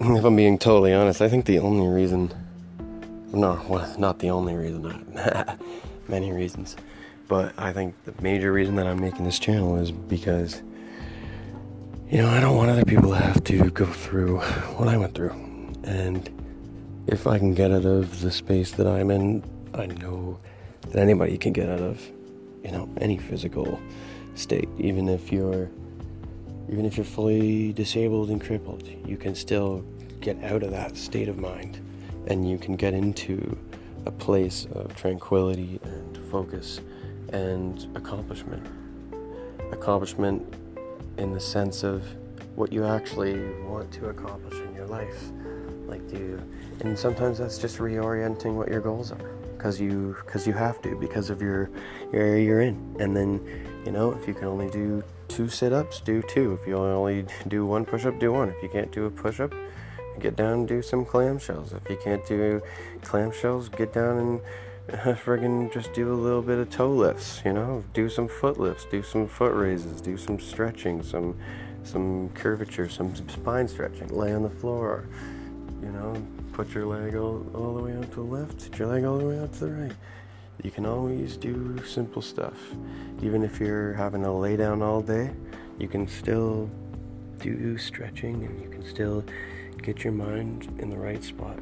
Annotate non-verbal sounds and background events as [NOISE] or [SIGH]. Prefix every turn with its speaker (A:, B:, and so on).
A: [CLEARS THROAT] if I'm being totally honest, I think the only reason, no, well, not the only reason, [LAUGHS] many reasons, but I think the major reason that I'm making this channel is because, you know, I don't want other people to have to go through what I went through. And if I can get out of the space that I'm in, I know that anybody can get out of, you know, any physical state, even if you're even if you're fully disabled and crippled, you can still get out of that state of mind and you can get into a place of tranquility and focus and accomplishment. Accomplishment in the sense of what you actually want to accomplish in your life. Like do you, and sometimes that's just reorienting what your goals are because you because you have to because of your, your area you're in. And then, you know, if you can only do two sit-ups, do two. If you only do one push-up, do one. If you can't do a push-up, get down and do some clamshells. If you can't do clamshells, get down and [LAUGHS] friggin' just do a little bit of toe lifts. You know, do some foot lifts, do some foot raises, do some stretching, some some curvature, some spine stretching. Lay on the floor. You know, put your leg all, all the way out to the left, put your leg all the way out to the right. You can always do simple stuff. Even if you're having to lay down all day, you can still do stretching and you can still get your mind in the right spot.